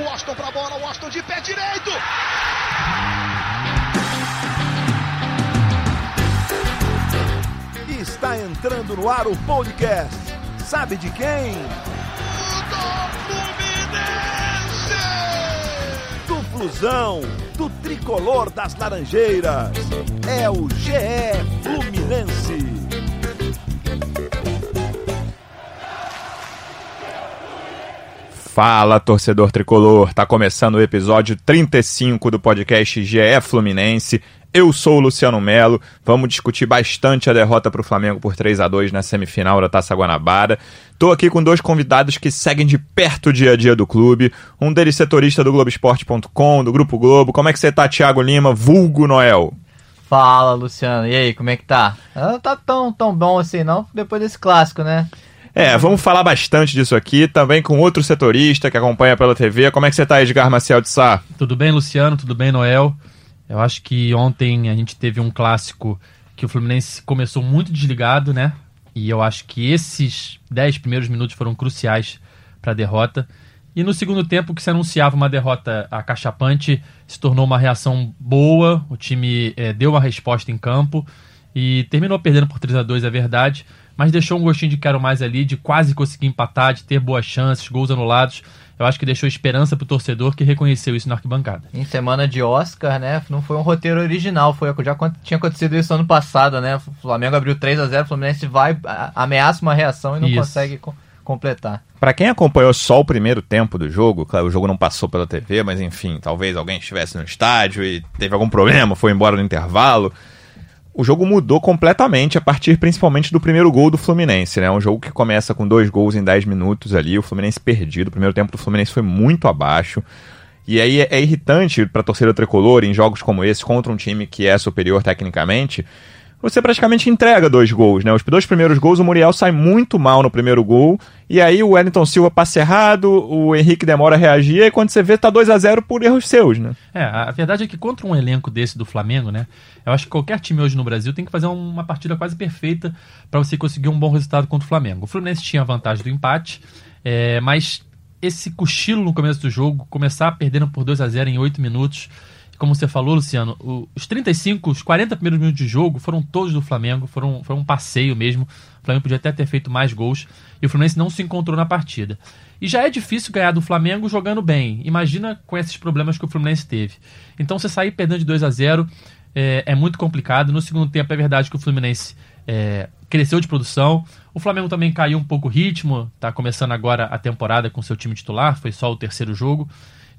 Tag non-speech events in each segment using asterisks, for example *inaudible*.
O Washington pra bola, o Washington de pé direito. Está entrando no ar o podcast. Sabe de quem? Do Do Flusão, do tricolor das Laranjeiras. É o GE Fluminense. Fala, torcedor tricolor! Tá começando o episódio 35 do podcast GE Fluminense. Eu sou o Luciano Melo. Vamos discutir bastante a derrota para o Flamengo por 3 a 2 na semifinal da Taça Guanabara. Tô aqui com dois convidados que seguem de perto o dia a dia do clube. Um deles setorista do Globoesporte.com, do Grupo Globo. Como é que você tá, Thiago Lima, vulgo Noel? Fala, Luciano. E aí, como é que tá? Ah, Não tá tão, tão bom assim, não, depois desse clássico, né? É, vamos falar bastante disso aqui, também com outro setorista que acompanha pela TV. Como é que você tá, Edgar Maciel de Sá? Tudo bem, Luciano? Tudo bem, Noel? Eu acho que ontem a gente teve um clássico que o Fluminense começou muito desligado, né? E eu acho que esses 10 primeiros minutos foram cruciais para a derrota. E no segundo tempo, que se anunciava uma derrota acachapante, se tornou uma reação boa. O time eh, deu uma resposta em campo e terminou perdendo por 3 a 2 é verdade. Mas deixou um gostinho de quero mais ali, de quase conseguir empatar, de ter boas chances, gols anulados. Eu acho que deixou esperança pro torcedor que reconheceu isso na arquibancada. Em semana de Oscar, né? Não foi um roteiro original, foi já tinha acontecido isso ano passado, né? O Flamengo abriu 3 a 0 o Fluminense vai, ameaça uma reação e não Isso. consegue co- completar. Pra quem acompanhou só o primeiro tempo do jogo, claro, o jogo não passou pela TV, mas enfim, talvez alguém estivesse no estádio e teve algum problema, foi embora no intervalo. O jogo mudou completamente a partir principalmente do primeiro gol do Fluminense, né? Um jogo que começa com dois gols em 10 minutos ali, o Fluminense perdido. O primeiro tempo do Fluminense foi muito abaixo. E aí é, é irritante pra torcida tricolor em jogos como esse contra um time que é superior tecnicamente. Você praticamente entrega dois gols, né? Os dois primeiros gols, o Muriel sai muito mal no primeiro gol. E aí o Wellington Silva passa errado, o Henrique demora a reagir, e quando você vê, tá 2 a 0 por erros seus, né? É, a verdade é que contra um elenco desse do Flamengo, né? Eu acho que qualquer time hoje no Brasil tem que fazer uma partida quase perfeita para você conseguir um bom resultado contra o Flamengo. O Fluminense tinha a vantagem do empate, é, mas esse cochilo no começo do jogo, começar perdendo por 2 a 0 em 8 minutos, como você falou, Luciano, os 35, os 40 primeiros minutos de jogo foram todos do Flamengo, foram, foram um passeio mesmo. O Flamengo podia até ter feito mais gols e o Fluminense não se encontrou na partida. E já é difícil ganhar do Flamengo jogando bem. Imagina com esses problemas que o Fluminense teve. Então você sair perdendo de 2 a 0 é, é muito complicado. No segundo tempo é verdade que o Fluminense é, cresceu de produção. O Flamengo também caiu um pouco o ritmo. Tá começando agora a temporada com seu time titular. Foi só o terceiro jogo.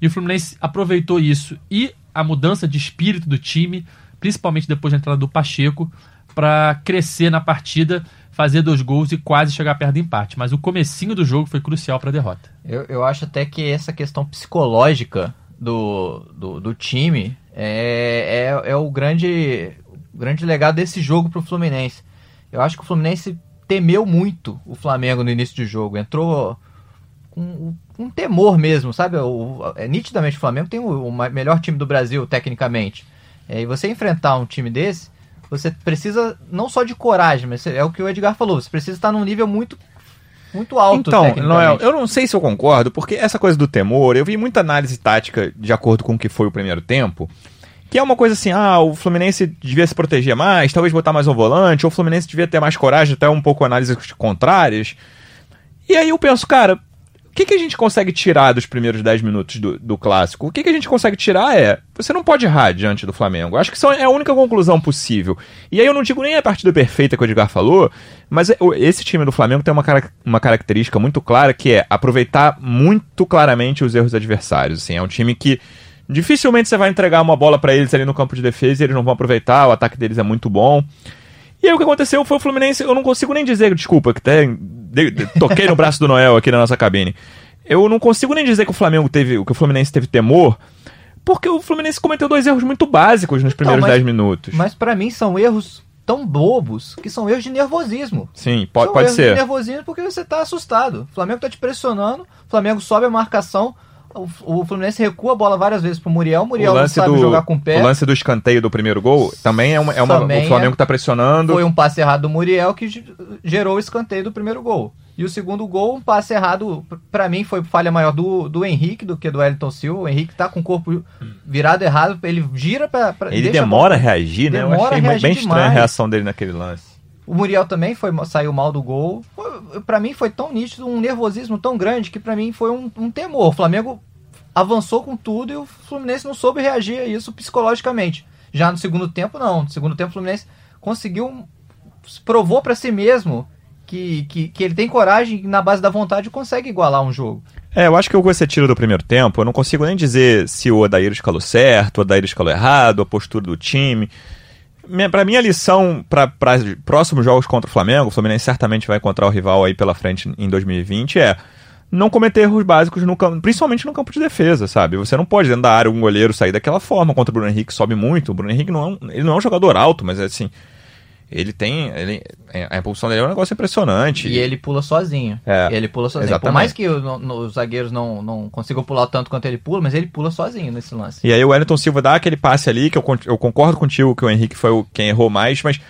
E o Fluminense aproveitou isso e a mudança de espírito do time, principalmente depois da entrada do Pacheco, para crescer na partida, fazer dois gols e quase chegar perto do empate. Mas o comecinho do jogo foi crucial para a derrota. Eu, eu acho até que essa questão psicológica do, do, do time é, é, é o grande, o grande legado desse jogo pro Fluminense. Eu acho que o Fluminense temeu muito o Flamengo no início do jogo. Entrou com um temor mesmo, sabe? O, é, nitidamente o Flamengo tem o, o melhor time do Brasil, tecnicamente. É, e você enfrentar um time desse, você precisa não só de coragem, mas é o que o Edgar falou, você precisa estar num nível muito, muito alto. Então. Noel, eu não sei se eu concordo, porque essa coisa do temor, eu vi muita análise tática de acordo com o que foi o primeiro tempo, que é uma coisa assim, ah, o Fluminense devia se proteger mais, talvez botar mais um volante, ou o Fluminense devia ter mais coragem, até um pouco análises contrárias. E aí eu penso, cara, o que, que a gente consegue tirar dos primeiros 10 minutos do, do clássico? O que, que a gente consegue tirar é. Você não pode errar diante do Flamengo. Acho que isso é a única conclusão possível. E aí eu não digo nem a partida perfeita que o Edgar falou, mas é- esse time do Flamengo tem uma, uma característica muito clara que é aproveitar muito claramente os erros adversários. Assim, é um time que dificilmente você vai entregar uma bola pra eles ali no campo de defesa e eles não vão aproveitar, o ataque deles é muito bom. E aí o que aconteceu foi o Fluminense, eu não consigo nem dizer, desculpa, que de- toquei no braço do Noel aqui na nossa cabine. Eu não consigo nem dizer que o Flamengo teve, que o Fluminense teve temor, porque o Fluminense cometeu dois erros muito básicos nos primeiros mas- 10 minutos. Mas pra mim são erros tão bobos que são erros de nervosismo. Sim, pode, são pode erros de ser. nervosismo porque você tá assustado. O Flamengo tá te pressionando, o Flamengo sobe a marcação, o, Fluminense recua a bola várias vezes pro Muriel, o Muriel O não lance, sabe do, jogar com o pé. o lance do escanteio do primeiro gol também é uma. É uma o Flamengo é. tá pressionando. Foi um passe errado do Muriel que ge- gerou o escanteio do primeiro gol. E o segundo gol, um passe errado, p- pra mim foi falha maior do, do Henrique do que do Wellington Silva. O Henrique tá com o corpo virado errado, ele gira pra. pra Ele demora a reagir, né? Eu Demora achei a reagir bem estranha a demais. reação dele naquele lance. O Muriel também foi, saiu mal do gol. Pra mim foi tão nítido, um nervosismo tão grande que pra mim foi um, um temor. O Flamengo avançou com tudo e o Fluminense não soube reagir a isso psicologicamente. Já no segundo tempo, não. No segundo tempo, o Fluminense conseguiu, provou pra si mesmo que, que, que ele tem coragem e na base da vontade consegue igualar um jogo. É, eu acho que o que você tira do primeiro tempo, eu não consigo nem dizer se o Odair escalou certo, o Odair escalou errado, a postura do time. Minha, pra mim, a lição para próximos jogos contra o Flamengo, o Fluminense certamente vai encontrar o rival aí pela frente em 2020, é não cometer erros básicos, no campo, principalmente no campo de defesa, sabe? Você não pode, dentro da área, um goleiro sair daquela forma contra o Bruno Henrique, sobe muito. O Bruno Henrique não é um, ele não é um jogador alto, mas assim, ele tem. Ele, a impulsão dele é um negócio impressionante. E ele pula sozinho. É, ele pula sozinho. Por exatamente. mais que o- no- os zagueiros não, não consigam pular tanto quanto ele pula, mas ele pula sozinho nesse lance. E aí o Wellington Silva dá aquele passe ali, que eu, eu concordo contigo que o Henrique foi o, quem errou mais, mas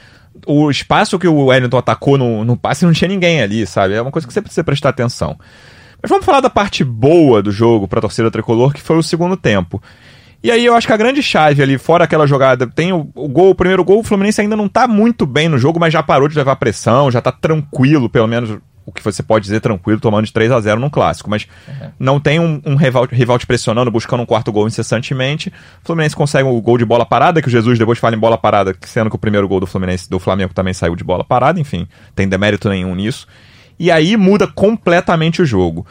o espaço que o Wellington atacou no, no passe não tinha ninguém ali, sabe? É uma coisa que você precisa prestar atenção. Mas vamos falar da parte boa do jogo pra torcida tricolor, que foi o segundo tempo. E aí eu acho que a grande chave ali, fora aquela jogada, tem o, o gol, o primeiro gol, o Fluminense ainda não tá muito bem no jogo, mas já parou de levar pressão, já tá tranquilo, pelo menos o que você pode dizer tranquilo, tomando de 3 a 0 num clássico, mas não tem um, um rival, rival te pressionando, buscando um quarto gol incessantemente. O Fluminense consegue o gol de bola parada, que o Jesus depois fala em bola parada, sendo que o primeiro gol do Fluminense, do Flamengo também saiu de bola parada, enfim, tem demérito nenhum nisso. E aí muda completamente o jogo.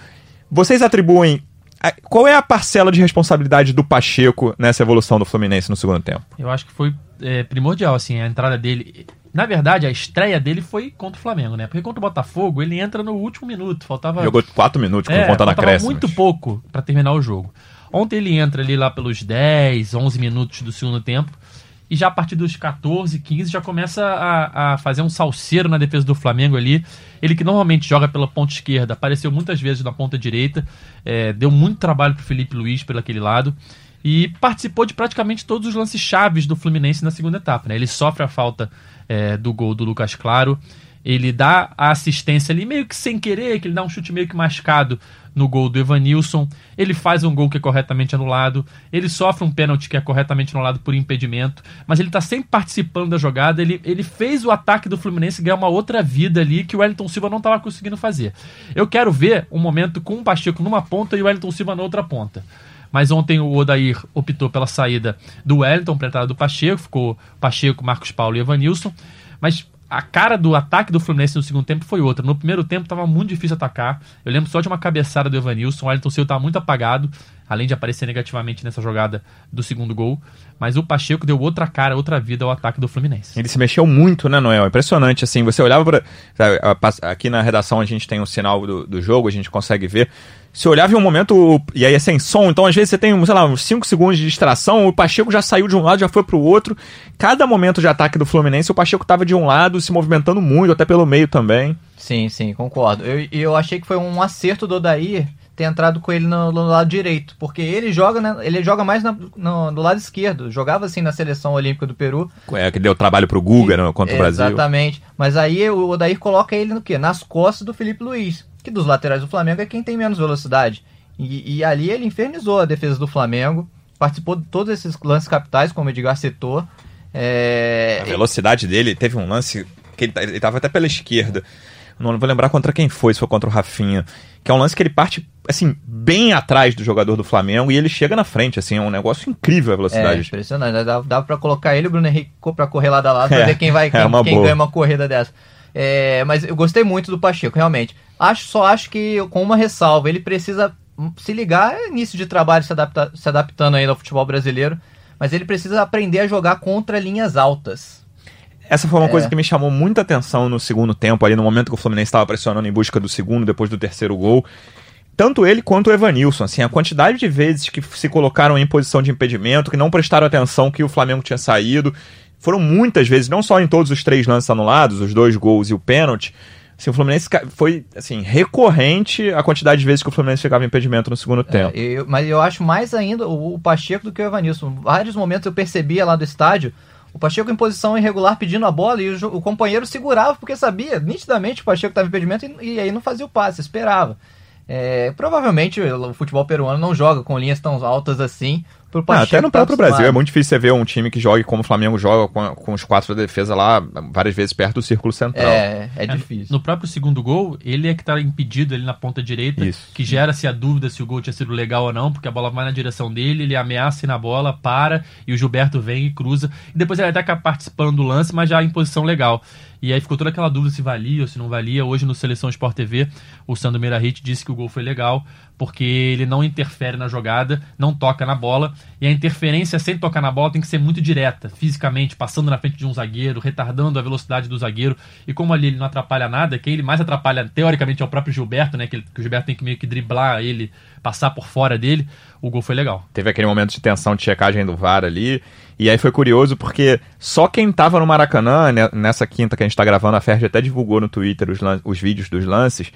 Vocês atribuem. Qual é a parcela de responsabilidade do Pacheco nessa evolução do Fluminense no segundo tempo? Eu acho que foi é, primordial, assim, a entrada dele. Na verdade, a estreia dele foi contra o Flamengo, né? Porque contra o Botafogo, ele entra no último minuto. Faltava. Jogou 4 minutos, É, contando faltava acréscimos. muito pouco pra terminar o jogo. Ontem ele entra ali lá pelos 10, 11 minutos do segundo tempo. E já a partir dos 14, 15 já começa a, a fazer um salseiro na defesa do Flamengo ali. Ele que normalmente joga pela ponta esquerda, apareceu muitas vezes na ponta direita. é, deu muito trabalho pro Felipe Luiz pelo aquele lado. E participou de praticamente todos os lances chaves do Fluminense na segunda etapa. Né? Ele sofre a falta é, do gol do Lucas Claro. Ele dá a assistência ali meio que sem querer, que ele dá um chute meio que mascado no gol do Evanilson. Ele faz um gol que é corretamente anulado. Ele sofre um pênalti que é corretamente anulado por impedimento. Mas ele tá sempre participando da jogada. Ele, ele fez o ataque do Fluminense ganhar uma outra vida ali que o Wellington Silva não estava conseguindo fazer. Eu quero ver um momento com o Pacheco numa ponta e o Wellington Silva na outra ponta. Mas ontem o Odair optou pela saída do Wellington para entrada do Pacheco, ficou Pacheco, Marcos Paulo e Evanilson. Mas a cara do ataque do Fluminense no segundo tempo foi outra. No primeiro tempo estava muito difícil atacar. Eu lembro só de uma cabeçada do Evanilson. O Wellington Silva estava muito apagado, além de aparecer negativamente nessa jogada do segundo gol. Mas o Pacheco deu outra cara, outra vida ao ataque do Fluminense. Ele se mexeu muito, né, Noel? Impressionante, assim. Você olhava pra. sabe, a- pass- Aqui na redação a gente tem um sinal do, do jogo, a gente consegue ver. Você olhava em um momento, e aí é sem som, então às vezes você tem, sei lá, uns 5 segundos de distração, o Pacheco já saiu de um lado, já foi pro outro. Cada momento de ataque do Fluminense, o Pacheco tava de um lado, se movimentando muito, até pelo meio também. Sim, sim, concordo. Eu, e eu achei que foi um acerto do Odair ter entrado com ele no, no lado direito, porque ele joga, né, ele joga mais na- no, do lado esquerdo. Jogava assim na seleção olímpica do Peru. É, que deu trabalho pro Guga né, contra o Brasil. Exatamente. Mas aí o Odair coloca ele no quê? Nas costas do Felipe Luiz, que dos laterais do Flamengo é quem tem menos velocidade. E, e ali ele infernizou a defesa do Flamengo, participou de todos esses lances capitais, como o Edgar citou. É, A velocidade dele, teve um lance que ele, ele tava até pela esquerda. Não vou lembrar contra quem foi, se foi contra o Rafinha. Que é um lance que ele parte, assim, bem atrás do jogador do Flamengo e ele chega na frente, assim, é um negócio incrível a É, velocidade. impressionante. né? Dá, dá pra colocar ele e o Bruno Henrique pra correr lado a lado pra É, ver quem vai *laughs* é quem, uma quem ganha uma corrida dessa. É, mas eu gostei muito do Pacheco, realmente. Acho, só acho que com uma ressalva, ele precisa se ligar, é início de trabalho se, adapta, se adaptando ainda ao futebol brasileiro, mas ele precisa aprender a jogar contra linhas altas. Essa foi uma É. coisa que me chamou muita atenção no segundo tempo, ali no momento que o Fluminense estava pressionando em busca do segundo, depois do terceiro gol. Tanto ele quanto o Evanilson, assim, a quantidade de vezes que se colocaram em posição de impedimento, que não prestaram atenção que o Flamengo tinha saído. Foram muitas vezes, não só em todos os três lances anulados, os dois gols e o pênalti. Assim, o Fluminense foi assim, recorrente a quantidade de vezes que o Fluminense ficava em impedimento no segundo tempo. É, eu- mas eu acho mais ainda o, o Pacheco do que o Evanilson. Vários momentos eu percebia lá do estádio o Pacheco em posição irregular pedindo a bola e o, o companheiro segurava porque sabia nitidamente o Pacheco estava em impedimento e, e, aí não fazia o passe, esperava. É, provavelmente o futebol peruano não joga com linhas tão altas assim, pro Pacheco. Ah, até no tá próprio Brasil é muito difícil você ver um time que jogue como o Flamengo joga, com, com os quatro da defesa lá, várias vezes perto do círculo central. É, é, é difícil. No próprio segundo gol, ele é que tá impedido ali na ponta direita, Isso. que gera-se a dúvida se o gol tinha sido legal ou não, porque a bola vai na direção dele, ele ameaça na bola, para, e o Gilberto vem e cruza. E depois ele até acaba participando do lance, mas já em posição legal. E aí ficou toda aquela dúvida se valia ou se não valia. Hoje no Seleção Sport TV, o Sandro Meirahit disse que o gol foi legal, porque ele não interfere na jogada, não toca na bola, e a interferência sem tocar na bola tem que ser muito direta, fisicamente, passando na frente de um zagueiro, retardando a velocidade do zagueiro, e como ali ele não atrapalha nada, quem ele mais atrapalha, teoricamente, é o próprio Gilberto, né, que, que o Gilberto tem que meio que driblar ele, passar por fora dele, o gol foi legal. Teve aquele momento de tensão de checagem do VAR ali, e aí foi curioso porque só quem tava no Maracanã, né, nessa quinta que a gente tá gravando, a Ferdi até divulgou no Twitter os, os vídeos dos lances,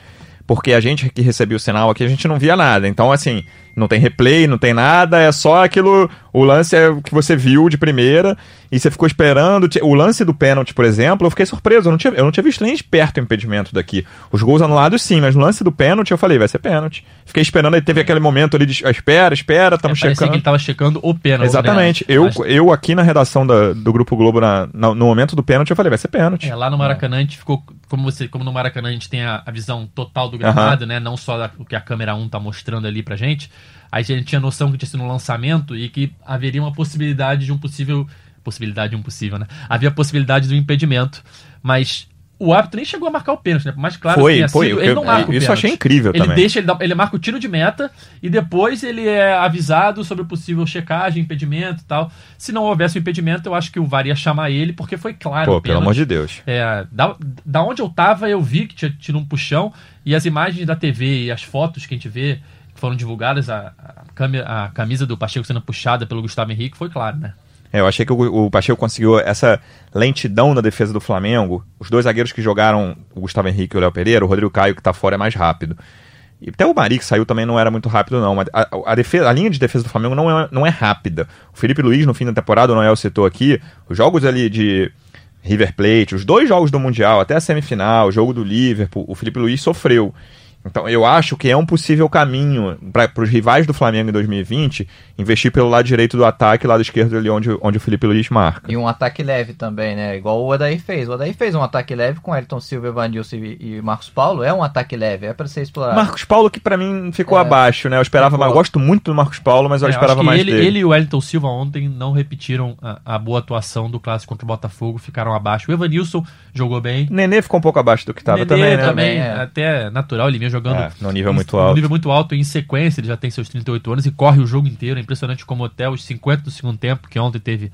porque a gente que recebia o sinal aqui, a gente não via nada. Então, assim, não tem replay, não tem nada, é só aquilo. O lance é o que você viu de primeira e você ficou esperando. O lance do pênalti, por exemplo, eu fiquei surpreso. Eu não tinha, eu não tinha visto nem de perto o impedimento daqui. Os gols anulados, sim, mas no lance do pênalti eu falei, vai ser pênalti. Fiquei esperando, aí teve aquele momento ali de espera, espera, estamos é, checando. que ele tava checando o pênalti. Exatamente. Né? Eu, Acho... eu aqui na redação da, do Grupo Globo, na, na, no momento do pênalti, eu falei, vai ser pênalti. É, lá no Maracanã a gente ficou. Como, você, como no Maracanã a gente tem a, a visão total do gramado, né? Não só da, o que a câmera 1 tá mostrando ali pra gente a gente tinha noção que tinha sido um lançamento e que haveria uma possibilidade de um possível. Possibilidade de um possível, né? Havia a possibilidade do impedimento, mas o árbitro nem chegou a marcar o pênalti, né? Mais claro foi, que tenha foi, sido, ele não marca o pênalti. Isso eu achei incrível ele também. Deixa, ele, dá, ele marca o tiro de meta e depois ele é avisado sobre possível checagem, impedimento e tal. Se não houvesse o impedimento, eu acho que o VAR ia chamar ele, porque foi claro Pô, pelo amor de Deus. É, da, da onde eu tava, eu vi que tinha tido um puxão e as imagens da TV e as fotos que a gente vê foram divulgadas, a, a, camisa do Pacheco sendo puxada pelo Gustavo Henrique, foi claro, né? É, eu achei que o, Pacheco conseguiu essa lentidão na defesa do Flamengo. Os dois zagueiros que jogaram, o Gustavo Henrique e o Léo Pereira, o Rodrigo Caio, que tá fora, é mais rápido. E até o Mari, que saiu, também não era muito rápido, não. A, a, defesa, a linha de defesa do Flamengo não é, não é rápida. O Felipe Luiz, no fim da temporada, o Noel citou aqui, os jogos ali de River Plate, os dois jogos do Mundial, até a semifinal, o jogo do Liverpool, o Felipe Luiz sofreu. Então, eu acho que é um possível caminho para os rivais do Flamengo em 2020 investir pelo lado direito do ataque, lado esquerdo ali onde, onde o Felipe Luiz marca. E um ataque leve também, né? Igual o Odair fez. O Odair fez um ataque leve com Elton Silva, Evanilson e, e Marcos Paulo. É um ataque leve, é para ser explorado. Marcos Paulo que para mim ficou é, abaixo, né? Eu esperava mais. Eu gosto muito do Marcos Paulo, mas eu é, esperava mais ele, dele. Ele e o Elton Silva ontem não repetiram a, a, boa atuação do clássico contra o Botafogo, ficaram abaixo. O Evanilson jogou bem. Nenê ficou um pouco abaixo do que estava também, né? também, é. até natural, ele vinha jogando é, no nível muito alto. No nível muito alto, em sequência, ele já tem seus 38 anos e corre o jogo inteiro. É impressionante como até os 50 do segundo tempo, que ontem teve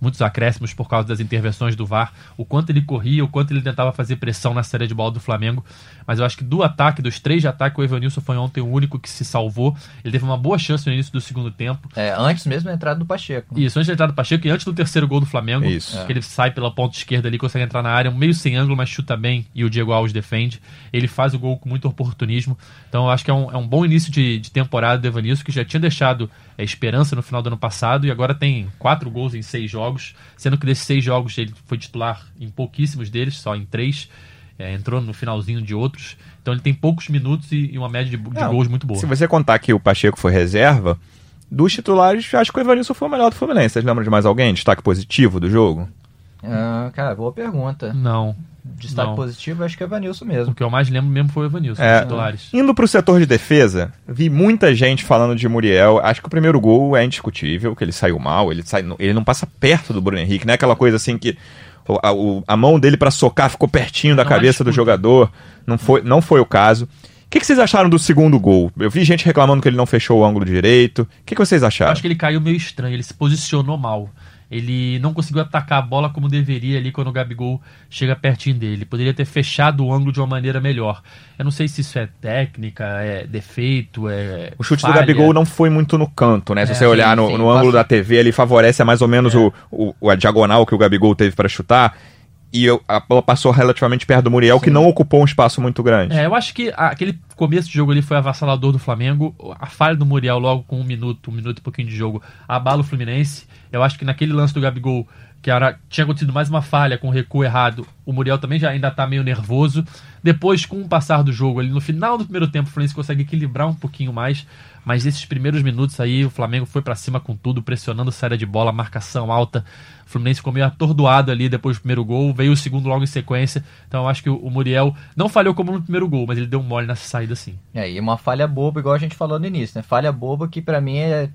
muitos acréscimos por causa das intervenções do VAR, o quanto ele corria, o quanto ele tentava fazer pressão na série de bola do Flamengo. Mas eu acho que do ataque, dos três de ataque, o Evanilson foi ontem o único que se salvou. Ele teve uma boa chance no início do segundo tempo. É, antes mesmo da entrada do Pacheco. Isso, antes da entrada do Pacheco e antes do terceiro gol do Flamengo. Isso. Que ele sai pela ponta esquerda ali, consegue entrar na área, meio sem ângulo, mas chuta bem e o Diego Alves defende. Ele faz o gol com muito oportunismo. Então eu acho que é um, é um bom início de, de temporada do Evanilson, que já tinha deixado é, esperança no final do ano passado e agora tem quatro gols em seis jogos, sendo que desses seis jogos ele foi titular em pouquíssimos deles, só em três. É, entrou no finalzinho de outros. Então ele tem poucos minutos e, e uma média de, de Não, gols muito boa. Se você contar que o Pacheco foi reserva, dos titulares, acho que o Evanilson foi o melhor do Fluminense. Vocês lembram de mais alguém? Destaque positivo do jogo? Ah, cara, boa pergunta. Não. Destaque não. positivo, acho que é o Evanilson mesmo. O que eu mais lembro mesmo foi o Evanilson, é, titulares. Indo pro setor de defesa, vi muita gente falando de Muriel. Acho que o primeiro gol é indiscutível, que ele saiu mal, ele, sai, ele não passa perto do Bruno Henrique, não é aquela coisa assim que a, a mão dele para socar ficou pertinho da não cabeça do jogador. Não foi, não foi o caso. O que, que, vocês acharam do segundo gol? Eu vi gente reclamando que ele não fechou o ângulo direito. O que, que vocês acharam? acho que ele caiu meio estranho, ele se posicionou mal ele não conseguiu atacar a bola como deveria ali quando o Gabigol chega pertinho dele. Poderia ter fechado o ângulo de uma maneira melhor. Eu não sei se isso é técnica, é defeito, é. O chute falha. do Gabigol não foi muito no canto, né? Se é, você olhar sim, no, sim, no ângulo da TV, ele favorece mais ou menos é. o, o, a diagonal que o Gabigol teve para chutar e eu, a bola passou relativamente perto do Muriel, Sim. que não ocupou um espaço muito grande. É, eu acho que aquele começo de jogo ali foi avassalador do Flamengo. A falha do Muriel logo com um minuto, um minuto e pouquinho de jogo, abala o Fluminense. Eu acho que naquele lance do Gabigol que era, tinha acontecido mais uma falha com o recuo errado. O Muriel também já ainda tá meio nervoso. Depois, com o passar do jogo, ali no final do primeiro tempo, o Fluminense consegue equilibrar um pouquinho mais. Mas esses primeiros minutos aí, o Flamengo foi para cima com tudo, pressionando saída de bola, marcação alta. O Fluminense ficou meio atordoado ali depois do primeiro gol. Veio o segundo logo em sequência. Então eu acho que o Muriel não falhou como no primeiro gol, mas ele deu um mole nessa saída sim. É, e uma falha boba, igual a gente falou no início, né? Falha boba que para mim é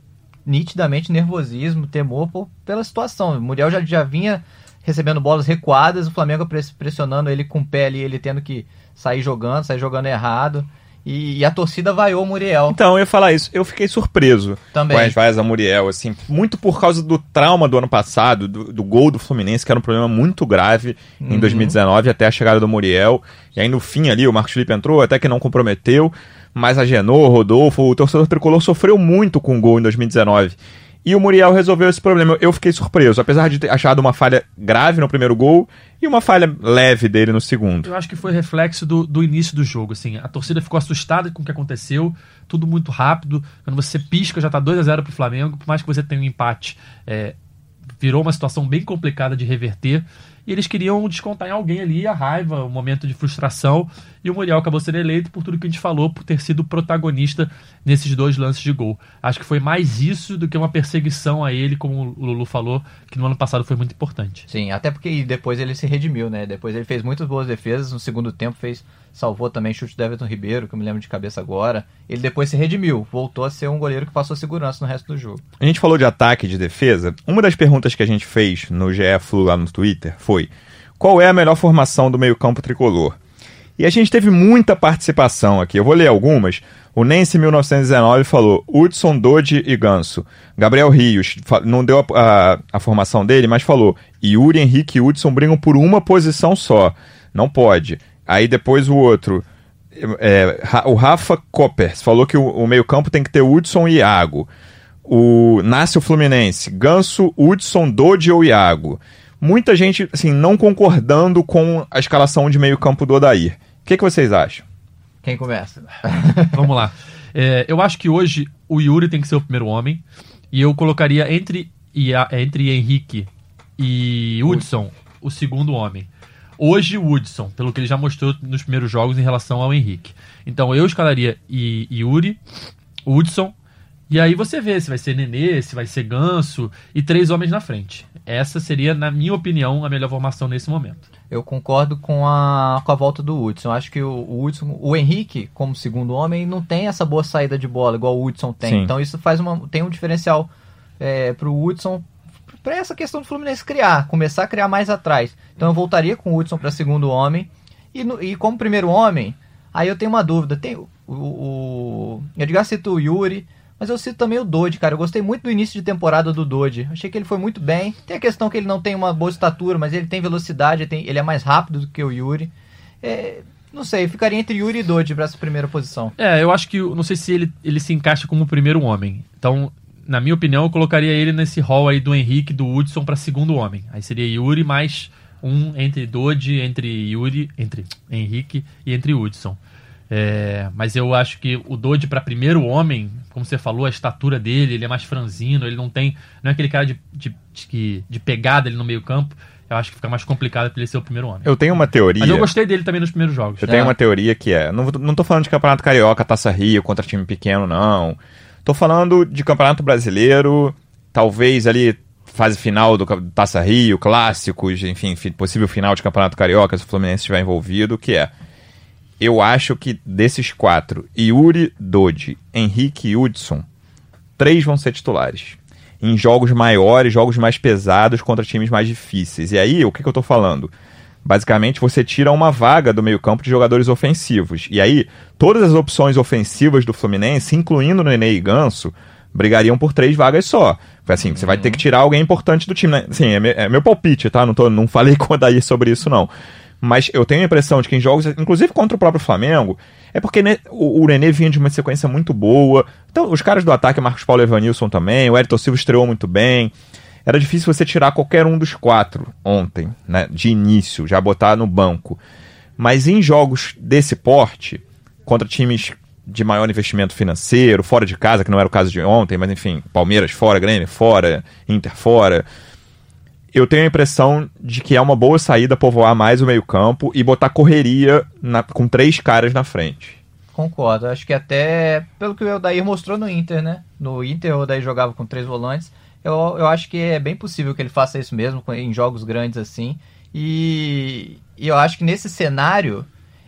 nitidamente nervosismo, temor por, pela situação. O Muriel já, já vinha recebendo bolas recuadas, o Flamengo pressionando ele com o pé ali, ele tendo que sair jogando, sair jogando errado. E, e, a torcida vaiou o Muriel. Então, eu ia falar isso. Eu fiquei surpreso Também. com as vaias a Muriel, assim, muito por causa do trauma do ano passado, do, do gol do Fluminense, que era um problema muito grave em 2019, até a chegada do Muriel. E aí no fim ali, o Marcos Felipe entrou, até que não comprometeu mas a Genô, Rodolfo, o torcedor tricolor sofreu muito com o gol em 2019. E o Muriel resolveu esse problema. Eu fiquei surpreso, apesar de ter achado uma falha grave no primeiro gol e uma falha leve dele no segundo. Eu acho que foi reflexo do, do início do jogo. Assim, a torcida ficou assustada com o que aconteceu, tudo muito rápido. Quando você pisca, já está 2 a 0 para o Flamengo, por mais que você tenha um empate, é, virou uma situação bem complicada de reverter e eles queriam descontar em alguém ali a raiva, o momento de frustração, e o Muriel acabou sendo eleito por tudo que a gente falou, por ter sido protagonista nesses dois lances de gol. Acho que foi mais isso do que uma perseguição a ele, como o Lulu falou, que no ano passado foi muito importante. Sim, até porque depois ele se redimiu, né? Depois ele fez muitas boas defesas, no segundo tempo fez salvou também chute do Everton Ribeiro, que eu me lembro de cabeça agora. Ele depois se redimiu, voltou a ser um goleiro que passou segurança no resto do jogo. A gente falou de ataque e de defesa. Uma das perguntas que a gente fez no GE Flu lá no Twitter foi: qual é a melhor formação do meio-campo tricolor? E a gente teve muita participação aqui. Eu vou ler algumas. O Nancy 1919 falou Hudson, Dodge e Ganso. Gabriel Rios não deu a, a, a, formação dele, mas falou Yuri, Henrique e Hudson brigam por uma posição só. Não pode. Aí depois o outro. É, o Rafa Coppers falou que o, o meio-campo tem que ter Hudson e Iago. O Nasce o Fluminense, Ganso, Hudson, Dodge ou Iago. Muita gente, assim, não concordando com a escalação de meio-campo do Odair. O que, que vocês acham? Quem começa? *laughs* Vamos lá. É, eu acho que hoje o Yuri tem que ser o primeiro homem. E eu colocaria entre, entre Henrique e Hudson o segundo homem. Hoje, o Hudson, pelo que ele já mostrou nos primeiros jogos em relação ao Henrique. Então, eu escalaria Yuri, Hudson, e aí você vê se vai ser Nenê, se vai ser Ganso, e três homens na frente. Essa seria, na minha opinião, a melhor formação nesse momento. Eu concordo com a, com a volta do Hudson. Acho que o, o Hudson, o Henrique, como segundo homem, não tem essa boa saída de bola igual o Hudson tem. Sim. Então isso faz uma, tem um diferencial é, para o Hudson para essa questão do Fluminense criar, começar a criar mais atrás. Então eu voltaria com o Hudson para segundo homem. E, no, e como primeiro homem, aí eu tenho uma dúvida. Tem o, o, o Edgar cita o Yuri, mas eu cito também o Dodge, cara. Eu gostei muito do início de temporada do Dodge. Achei que ele foi muito bem. Tem a questão que ele não tem uma boa estatura, mas ele tem velocidade, ele, tem, ele é mais rápido do que o Yuri. É, não sei, ficaria entre Yuri e Dodge para essa primeira posição. É, eu acho que. Não sei se ele, ele se encaixa como primeiro homem. Então, na minha opinião, eu colocaria ele nesse hall aí do Henrique do Hudson para segundo homem. Aí seria Yuri mais um entre Dodge, entre Yuri, entre Henrique e entre Hudson. É, mas eu acho que o Dodge para primeiro homem, como você falou, a estatura dele, ele é mais franzino, ele não tem. Não é aquele cara de, de, de, de pegada ali no meio campo. Eu acho que fica mais complicado para ele ser o primeiro homem. Eu tenho uma teoria. Mas eu gostei dele também nos primeiros jogos. Eu é. tenho uma teoria que é. Não, não tô falando de campeonato carioca, taça Rio contra time pequeno, não. Tô falando de Campeonato Brasileiro, talvez ali fase final do Taça Rio, clássicos, enfim, possível final de Campeonato Carioca, se o Fluminense estiver envolvido, que é. Eu acho que desses quatro, Yuri, Dodi, Henrique e Hudson, três vão ser titulares. Em jogos maiores, jogos mais pesados contra times mais difíceis. E aí, o que, que eu tô falando? Basicamente, você tira uma vaga do meio-campo de jogadores ofensivos. E aí, todas as opções ofensivas do Fluminense, incluindo o Nenê e Ganso, brigariam por três vagas só. Assim, uhum. você vai ter que tirar alguém importante do time. Né? Assim, é, meu, é meu palpite, tá? Não, tô, não falei com o Daí sobre isso, não. Mas eu tenho a impressão de que em jogos, inclusive contra o próprio Flamengo, é porque né, o, o Nenê vinha de uma sequência muito boa. Então, os caras do ataque, Marcos Paulo e Evanilson também, o Ayrton Silva estreou muito bem era difícil você tirar qualquer um dos quatro ontem, né? De início, já botar no banco. Mas em jogos desse porte, contra times de maior investimento financeiro, fora de casa, que não era o caso de ontem, mas enfim, Palmeiras fora, Grêmio fora, Inter fora. eu tenho a impressão de que é uma boa saída povoar mais o meio-campo e botar correria na- com três caras na frente. Concordo. Acho que até pelo que o Odair mostrou no Inter, né? No Inter o Odair jogava com três volantes. Eu, eu acho que é bem possível que ele faça isso mesmo em jogos grandes assim. E, e eu acho que nesse cenário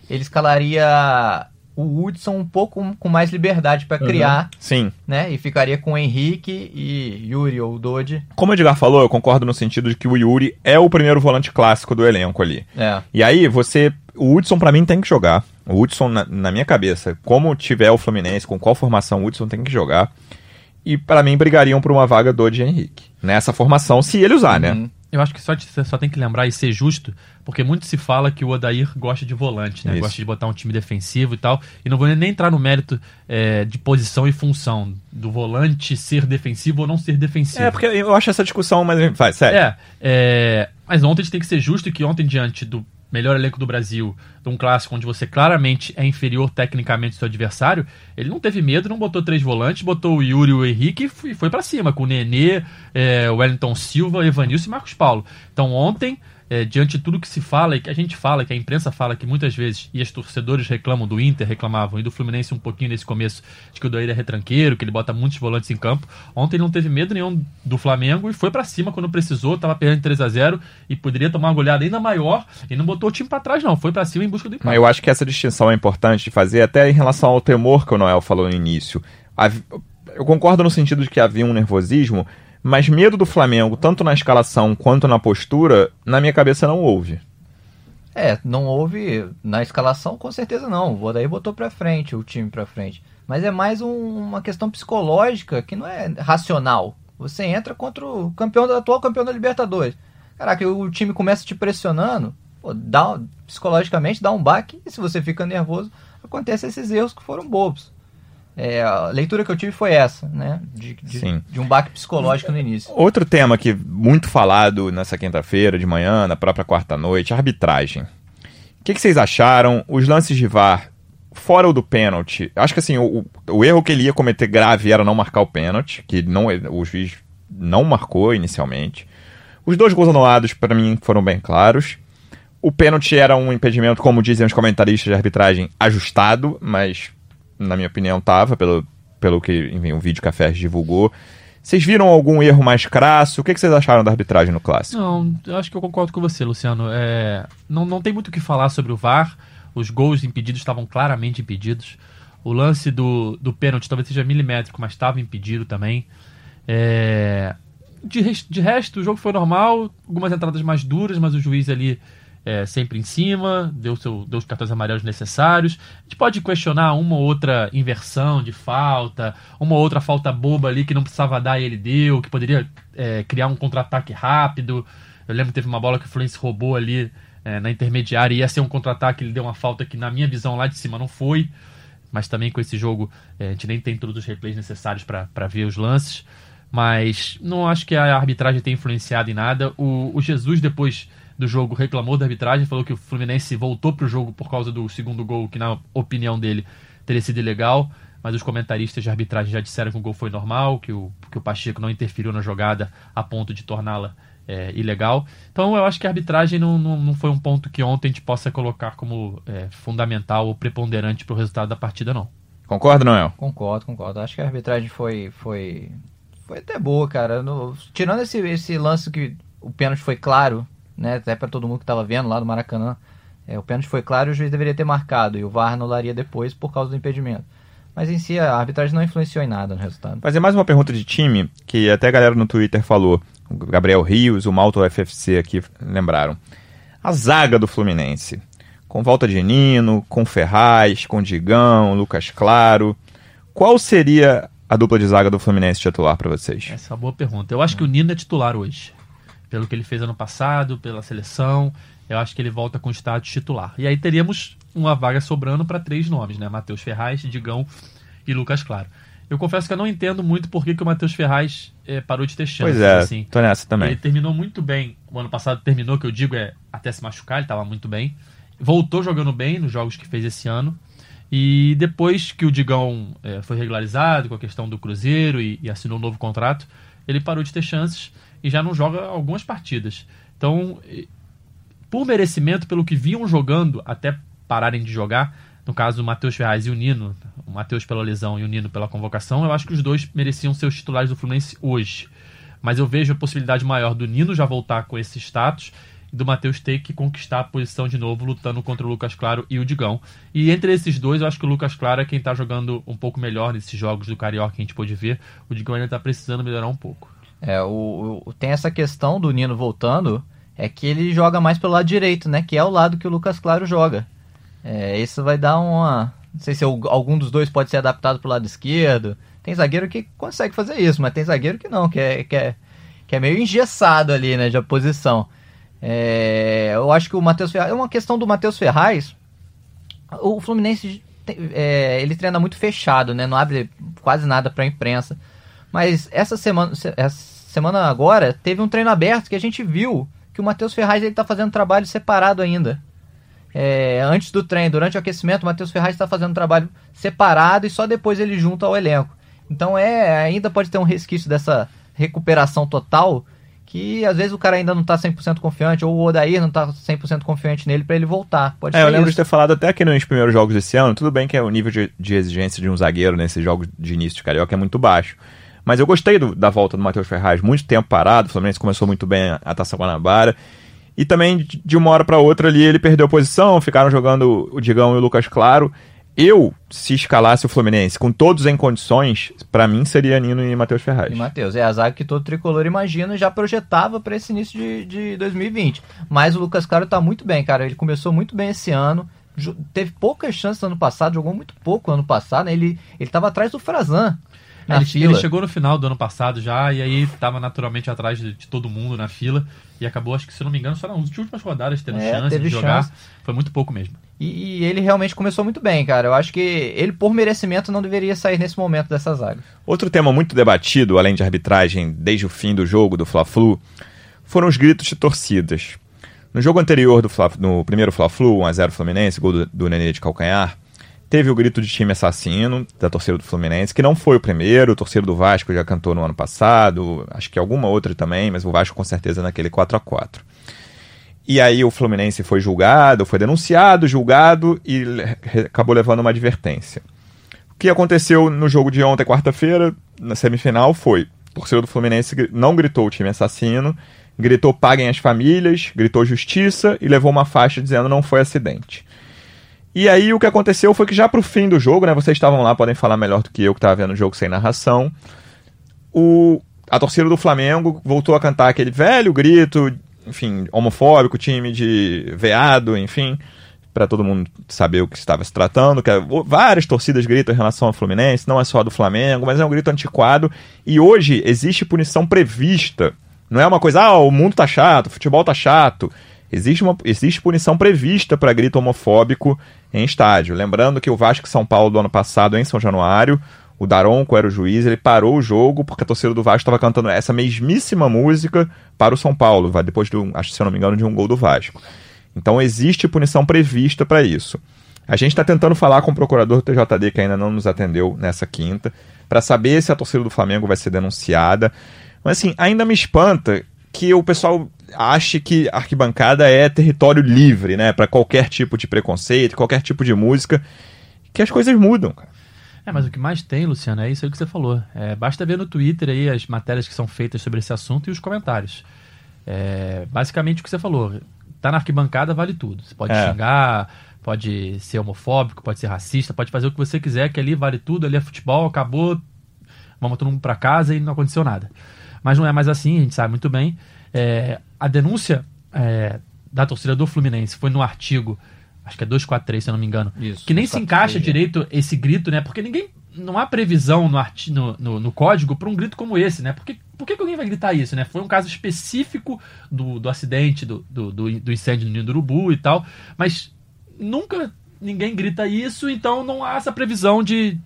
ele escalaria o Hudson um pouco com mais liberdade para criar, Sim. né? E ficaria com o Henrique e Yuri ou Dodge. Como o Edgar falou, eu concordo no sentido de que o Yuri é o primeiro volante clássico do elenco ali. É. E aí, você. O Hudson, pra mim, tem que jogar. O Hudson, na, na minha cabeça, como tiver o Fluminense, com qual formação o Hudson tem que jogar. E pra mim, brigariam por uma vaga do de Henrique. Nessa formação, se ele usar, né? Uhum. Eu acho que só, só tem que lembrar e ser justo, porque muito se fala que o Odair gosta de volante, né? Isso. Gosta de botar um time defensivo e tal. E não vou nem entrar no mérito é, de posição e função do volante ser defensivo ou não ser defensivo. É, porque eu acho essa discussão, mas. Vai, sério. É, é, mas ontem a gente tem que ser justo que ontem, diante do melhor elenco do Brasil, de um clássico onde você claramente é inferior tecnicamente ao seu adversário, ele não teve medo, não botou três volantes, botou o Yuri o Henrique e foi, foi para cima, com o Nenê, é, Wellington Silva, Evanilson e Marcos Paulo. Então ontem, é, diante de tudo que se fala e que a gente fala, que a imprensa fala que muitas vezes, e os torcedores reclamam do Inter, reclamavam, e do Fluminense um pouquinho nesse começo, de que o Doir é retranqueiro, que ele bota muitos volantes em campo. Ontem ele não teve medo nenhum do Flamengo e foi pra cima quando precisou, tava perdendo 3 a 0 e poderia tomar uma goleada ainda maior e não botou o time pra trás não, foi pra cima em busca do empate. Mas eu acho que essa distinção é importante de fazer, até em relação ao temor que o Noel falou no início. Eu concordo no sentido de que havia um nervosismo, mas medo do Flamengo, tanto na escalação quanto na postura, na minha cabeça não houve. É, não houve na escalação, com certeza não. O Odair botou pra frente o time pra frente. Mas é mais um- uma questão psicológica que não é racional. Você entra contra o campeão da atual campeão da Libertadores. Caraca, o time começa te pressionando, pô, dá, psicologicamente dá um baque, e se você fica nervoso, acontecem esses erros que foram bobos. É, a leitura que eu tive foi essa, né? De, de- de um baque psicológico no início. Outro tema que muito falado nessa quinta-feira de manhã, na própria quarta-noite, arbitragem. O que, que vocês acharam? Os lances de VAR, fora o do pênalti. Acho que assim, o, o erro que ele ia cometer grave era não marcar o pênalti, que não, o juiz não marcou inicialmente. Os dois gols anulados, para mim, foram bem claros. O pênalti era um impedimento, como dizem os comentaristas de arbitragem, ajustado, mas na minha opinião tava, pelo, pelo que enfim, o vídeo que a divulgou. Vocês viram algum erro mais crasso? O que, que vocês acharam da arbitragem no clássico? Não, eu acho que eu concordo com você, Luciano. É, não, não tem muito o que falar sobre o VAR. Os gols impedidos estavam claramente impedidos. O lance do, do pênalti talvez seja milimétrico, mas estava impedido também. É, de, de resto, o jogo foi normal. Algumas entradas mais duras, mas o juiz ali é, sempre em cima, deu, seu, deu os cartões amarelos necessários. A gente pode questionar uma ou outra inversão de falta, uma ou outra falta boba ali que não precisava dar e ele deu, que poderia é, criar um contra-ataque rápido. Eu lembro que teve uma bola que o Fluminense roubou ali é, na intermediária, ia ser um contra-ataque, ele deu uma falta que na minha visão lá de cima não foi. Mas também com esse jogo é, a gente nem tem todos os replays necessários para ver os lances. Mas não acho que a arbitragem tenha influenciado em nada. O, o Jesus, depois do jogo, reclamou da arbitragem, falou que o Fluminense voltou pro jogo por causa do segundo gol, que na opinião dele teria sido ilegal. Mas os comentaristas de arbitragem já disseram que o gol foi normal, que o, que o Pacheco não interferiu na jogada a ponto de torná-la é, ilegal. Então eu acho que a arbitragem não, não, não foi um ponto que ontem a gente possa colocar como é, fundamental ou preponderante para o resultado da partida, não. Concorda, Noel? Concordo, concordo. Acho que a arbitragem foi, foi, foi até boa, cara. No- tirando esse, esse lance que o pênalti foi claro, né? Até pra todo mundo que tava vendo lá do Maracanã. É, o pênalti foi claro e o juiz deveria ter marcado. E o VAR anularia depois por causa do impedimento. Mas em si a arbitragem não influenciou em nada no resultado. Fazer mais uma pergunta de time, que até a galera no Twitter falou. O Gabriel Rios, o Malto FFC aqui lembraram. A zaga do Fluminense. Com volta de Nino, com Ferraz, com Digão, Lucas Claro. Qual seria a dupla de zaga do Fluminense titular para vocês? Essa é uma boa pergunta. Eu acho que o Nino é titular hoje. Pelo que ele fez ano passado, pela seleção, eu acho que ele volta com status titular. E aí teríamos uma vaga sobrando para três nomes, né? Matheus Ferraz, Digão e Lucas Claro. Eu confesso que eu não entendo muito por que, que o Matheus Ferraz eh, parou de ter chance. Pois é, assim. tô nessa também. Ele terminou muito bem. O ano passado terminou, que eu digo é até se machucar, ele estava muito bem. Voltou jogando bem nos jogos que fez esse ano. E depois que o Digão eh, foi regularizado com a questão do Cruzeiro e, e assinou um novo contrato, ele parou de ter chances. E já não joga algumas partidas. Então, por merecimento, pelo que vinham jogando até pararem de jogar, no caso o Matheus Ferraz e o Nino, o Matheus pela lesão e o Nino pela convocação, eu acho que os dois mereciam ser os titulares do Fluminense hoje. Mas eu vejo a possibilidade maior do Nino já voltar com esse status e do Matheus ter que conquistar a posição de novo, lutando contra o Lucas Claro e o Digão. E entre esses dois, eu acho que o Lucas Claro é quem está jogando um pouco melhor nesses jogos do Carioca que a gente pôde ver. O Digão ainda está precisando melhorar um pouco. É, o, o, tem essa questão do Nino voltando, é que ele joga mais pelo lado direito, né? Que é o lado que o Lucas Claro joga. É, isso vai dar uma. Não sei se algum dos dois pode ser adaptado pro lado esquerdo. Tem zagueiro que consegue fazer isso, mas tem zagueiro que não, que é, que é, que é meio engessado ali, né, de posição. É, eu acho que o Matheus Ferraz. É uma questão do Matheus Ferraz. O Fluminense é, ele treina muito fechado, né? Não abre quase nada para a imprensa. Mas essa semana, essa semana agora teve um treino aberto que a gente viu que o Matheus Ferraz ele está fazendo trabalho separado ainda. É, antes do treino, durante o aquecimento, o Matheus Ferraz está fazendo trabalho separado e só depois ele junta ao elenco. Então é ainda pode ter um resquício dessa recuperação total que às vezes o cara ainda não tá 100% confiante, ou o Odair não tá 100% confiante nele para ele voltar. Pode é, eu lembro isso. de ter falado até aqui nos primeiros jogos desse ano, tudo bem que é o nível de, de exigência de um zagueiro nesses jogos de início de Carioca é muito baixo. Mas eu gostei do, da volta do Matheus Ferraz, muito tempo parado, o Fluminense começou muito bem a, Taça Guanabara. E também, de uma hora para outra ali, ele perdeu posição, ficaram jogando o Digão e o Lucas Claro. Eu, se escalasse o Fluminense com todos em condições, para mim seria Nino e Matheus Ferraz. E Matheus, é a zaga que todo tricolor imagina já projetava para esse início de, de 2020. Mas o Lucas Claro tá muito bem, cara. Ele começou muito bem esse ano. Teve poucas chances no ano passado, jogou muito pouco no ano passado. Né? Ele, ele tava atrás do Frazan. Ele, ele, chegou no final do ano passado já, e aí estava naturalmente atrás de, de, todo mundo na fila. E acabou, acho que se não me engano, só nas últimas rodadas tendo é, chance de jogar. Chance. Foi muito pouco mesmo. E, e, ele realmente começou muito bem, cara. Eu acho que ele, por merecimento, não deveria sair nesse momento dessa zaga. Outro tema muito debatido, além de arbitragem, desde o fim do jogo, do Fla-Flu, foram os gritos de torcidas. No jogo anterior, do Fla, no primeiro Fla-Flu, 1x0 Fluminense, gol do, do Nenê de calcanhar, teve o grito de time assassino da torcida do Fluminense, que não foi o primeiro, o torcedor do Vasco já cantou no ano passado, acho que alguma outra também, mas o Vasco com certeza naquele 4 a 4 e aí o Fluminense foi julgado, foi denunciado, julgado e acabou levando uma advertência. O que aconteceu no jogo de ontem, quarta-feira, na semifinal, foi: o torcedor do Fluminense não gritou o time assassino, gritou paguem as famílias, gritou justiça e levou uma faixa dizendo não foi acidente. E aí o que aconteceu foi que já pro fim do jogo, né? Vocês estavam lá, podem falar melhor do que eu que estava vendo o jogo sem narração. O, a torcida do Flamengo voltou a cantar aquele velho grito enfim, homofóbico, time de veado, enfim, para todo mundo saber o que estava se tratando. Que é, várias torcidas gritam em relação ao Fluminense, não é só do Flamengo, mas é um grito antiquado. E hoje existe punição prevista. Não é uma coisa, ah, o mundo tá chato, o futebol tá chato. Existe, uma, existe punição prevista para grito homofóbico em estádio. Lembrando que o Vasco São Paulo do ano passado, em São Januário, o Daronco era o juiz, ele parou o jogo porque a torcida do Vasco estava cantando essa mesmíssima música para o São Paulo, depois, de um, acho, se eu não me engano, de um gol do Vasco. Então existe punição prevista para isso. A gente está tentando falar com o procurador do TJD, que ainda não nos atendeu nessa quinta, para saber se a torcida do Flamengo vai ser denunciada. Mas assim, ainda me espanta que o pessoal ache que arquibancada é território livre, né, para qualquer tipo de preconceito, qualquer tipo de música, que as coisas mudam, cara. É, mas o que mais tem, Luciano, é isso aí que você falou. É, basta ver no Twitter aí as matérias que são feitas sobre esse assunto e os comentários. É, basicamente o que você falou. Tá na arquibancada, vale tudo. Você pode é. xingar, pode ser homofóbico, pode ser racista, pode fazer o que você quiser, que ali vale tudo, ali é futebol, acabou, vamos todo mundo para casa e não aconteceu nada. Mas não é mais assim, a gente sabe muito bem. É, a denúncia é, da torcida do Fluminense foi no artigo acho que é 243, se eu não me engano. Isso, que nem se encaixa direito esse grito, né? Porque ninguém. Não há previsão no, arti, no, no, no código para um grito como esse, né? Porque, por que, alguém vai gritar isso, né? Foi um caso específico do, do acidente, do, do, do, do incêndio no Ninho do Urubu e tal, mas nunca ninguém grita isso, então não há essa previsão de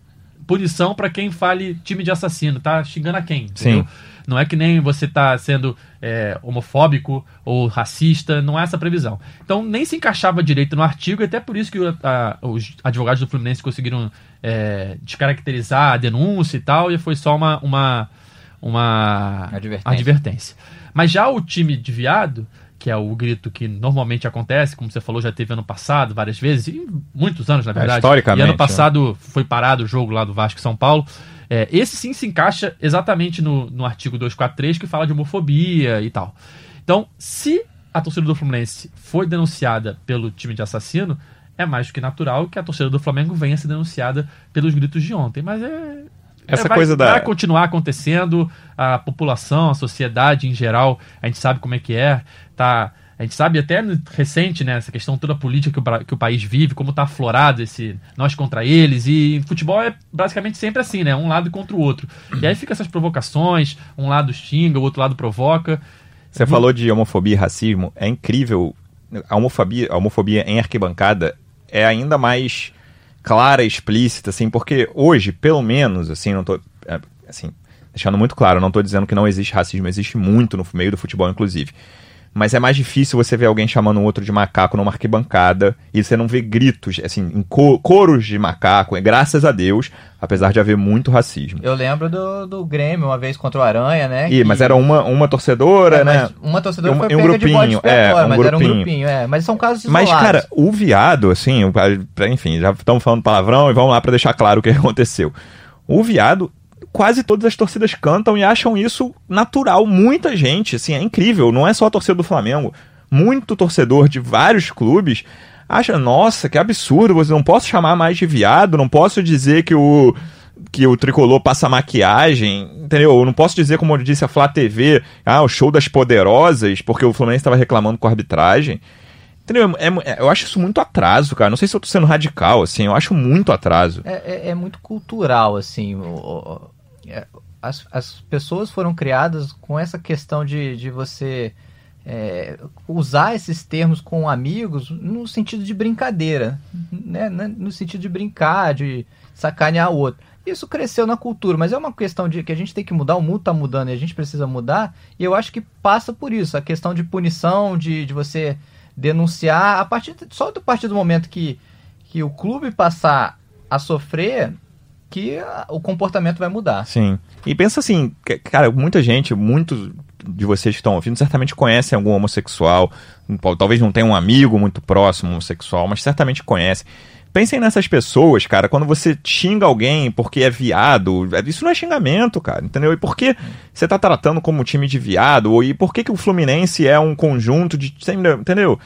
punição para quem fale time de assassino, tá xingando a quem, entendeu? Sim. Não é que nem você tá sendo é, homofóbico ou racista, não é essa previsão. Então nem se encaixava direito no artigo, e até por isso que a, os advogados do Fluminense conseguiram é, descaracterizar a denúncia e tal, e foi só uma, uma, uma Advertência. advertência. Mas já o time de viado, que é o grito que normalmente acontece, como você falou, já teve ano passado várias vezes, e muitos anos, na verdade. historicamente, E ano né? passado foi parado o jogo lá do Vasco e São Paulo. É, esse sim se encaixa exatamente no, no artigo 243 que fala de homofobia e tal. Então, se a torcida do Fluminense foi denunciada pelo time de assassino, é mais do que natural que a torcida do Flamengo venha ser denunciada pelos gritos de ontem. Mas é. Essa é, vai, coisa da- vai continuar acontecendo, a população, a sociedade em geral, a gente sabe como é que é, tá. A gente sabe até recente, né, essa questão toda política que o, que o país vive, como tá aflorado esse nós contra eles, e futebol é basicamente sempre assim, né, um lado contra o outro. E aí fica essas provocações, um lado xinga, o outro lado provoca. Você falou de homofobia e racismo, é incrível. A homofobia, a homofobia em arquibancada é ainda mais clara e explícita, assim, porque hoje, pelo menos, assim, não tô. é, Assim, deixando muito claro, não tô dizendo que não existe racismo, existe muito no meio do futebol, inclusive. Mas é mais difícil você ver alguém chamando um outro de macaco numa arquibancada e você não vê gritos, assim, em co- coros de macaco, é graças a Deus, apesar de haver muito racismo. Eu lembro do, do Grêmio, uma vez contra o Aranha, né? Ih, que- mas era uma, uma torcedora, É, né? mas Uma torcedora E um- foi e um pega de grupinho, expiatório, é, um mas era um grupinho. grupinho, é. Mas são casos Mas, isolados. cara, o viado, assim, enfim, já estamos falando palavrão e vamos lá pra deixar claro o que *laughs* aconteceu. O viado, quase todas as torcidas cantam e acham isso natural. Muita gente, assim, é incrível. Não é só a torcida do Flamengo. Muito torcedor de vários clubes acha, nossa, que absurdo, você não posso chamar mais de viado, não posso dizer que o que o tricolor passa maquiagem, entendeu? Eu não posso dizer, como eu disse a Flá TV, ah, o show das poderosas, porque o Fluminense estava reclamando com a arbitragem. Entendeu? É- é- eu acho isso muito atraso, cara. Não sei se eu tô sendo radical, assim, eu acho muito atraso. É, é- é muito cultural, assim. o- as, as pessoas foram criadas com essa questão de, de você é, usar esses termos com amigos no sentido de brincadeira, né? Né? no sentido de brincar, de sacanear o outro. Isso cresceu na cultura, mas é uma questão de que a gente tem que mudar, o mundo está mudando e a gente precisa mudar, e eu acho que passa por isso, a questão de punição, de, de você denunciar, a partir só a partir do momento que, que o clube passar a sofrer, que o comportamento vai mudar. Sim. E pensa assim, cara, muita gente, muitos de vocês que estão ouvindo, certamente conhecem algum homossexual. Talvez não tenha um amigo muito próximo homossexual, mas certamente conhecem. Pensem nessas pessoas, cara, quando você xinga alguém porque é viado, isso não é xingamento, cara, entendeu? E por que você tá tratando como um time de viado? E por que, que o Fluminense é um conjunto de. Entendeu?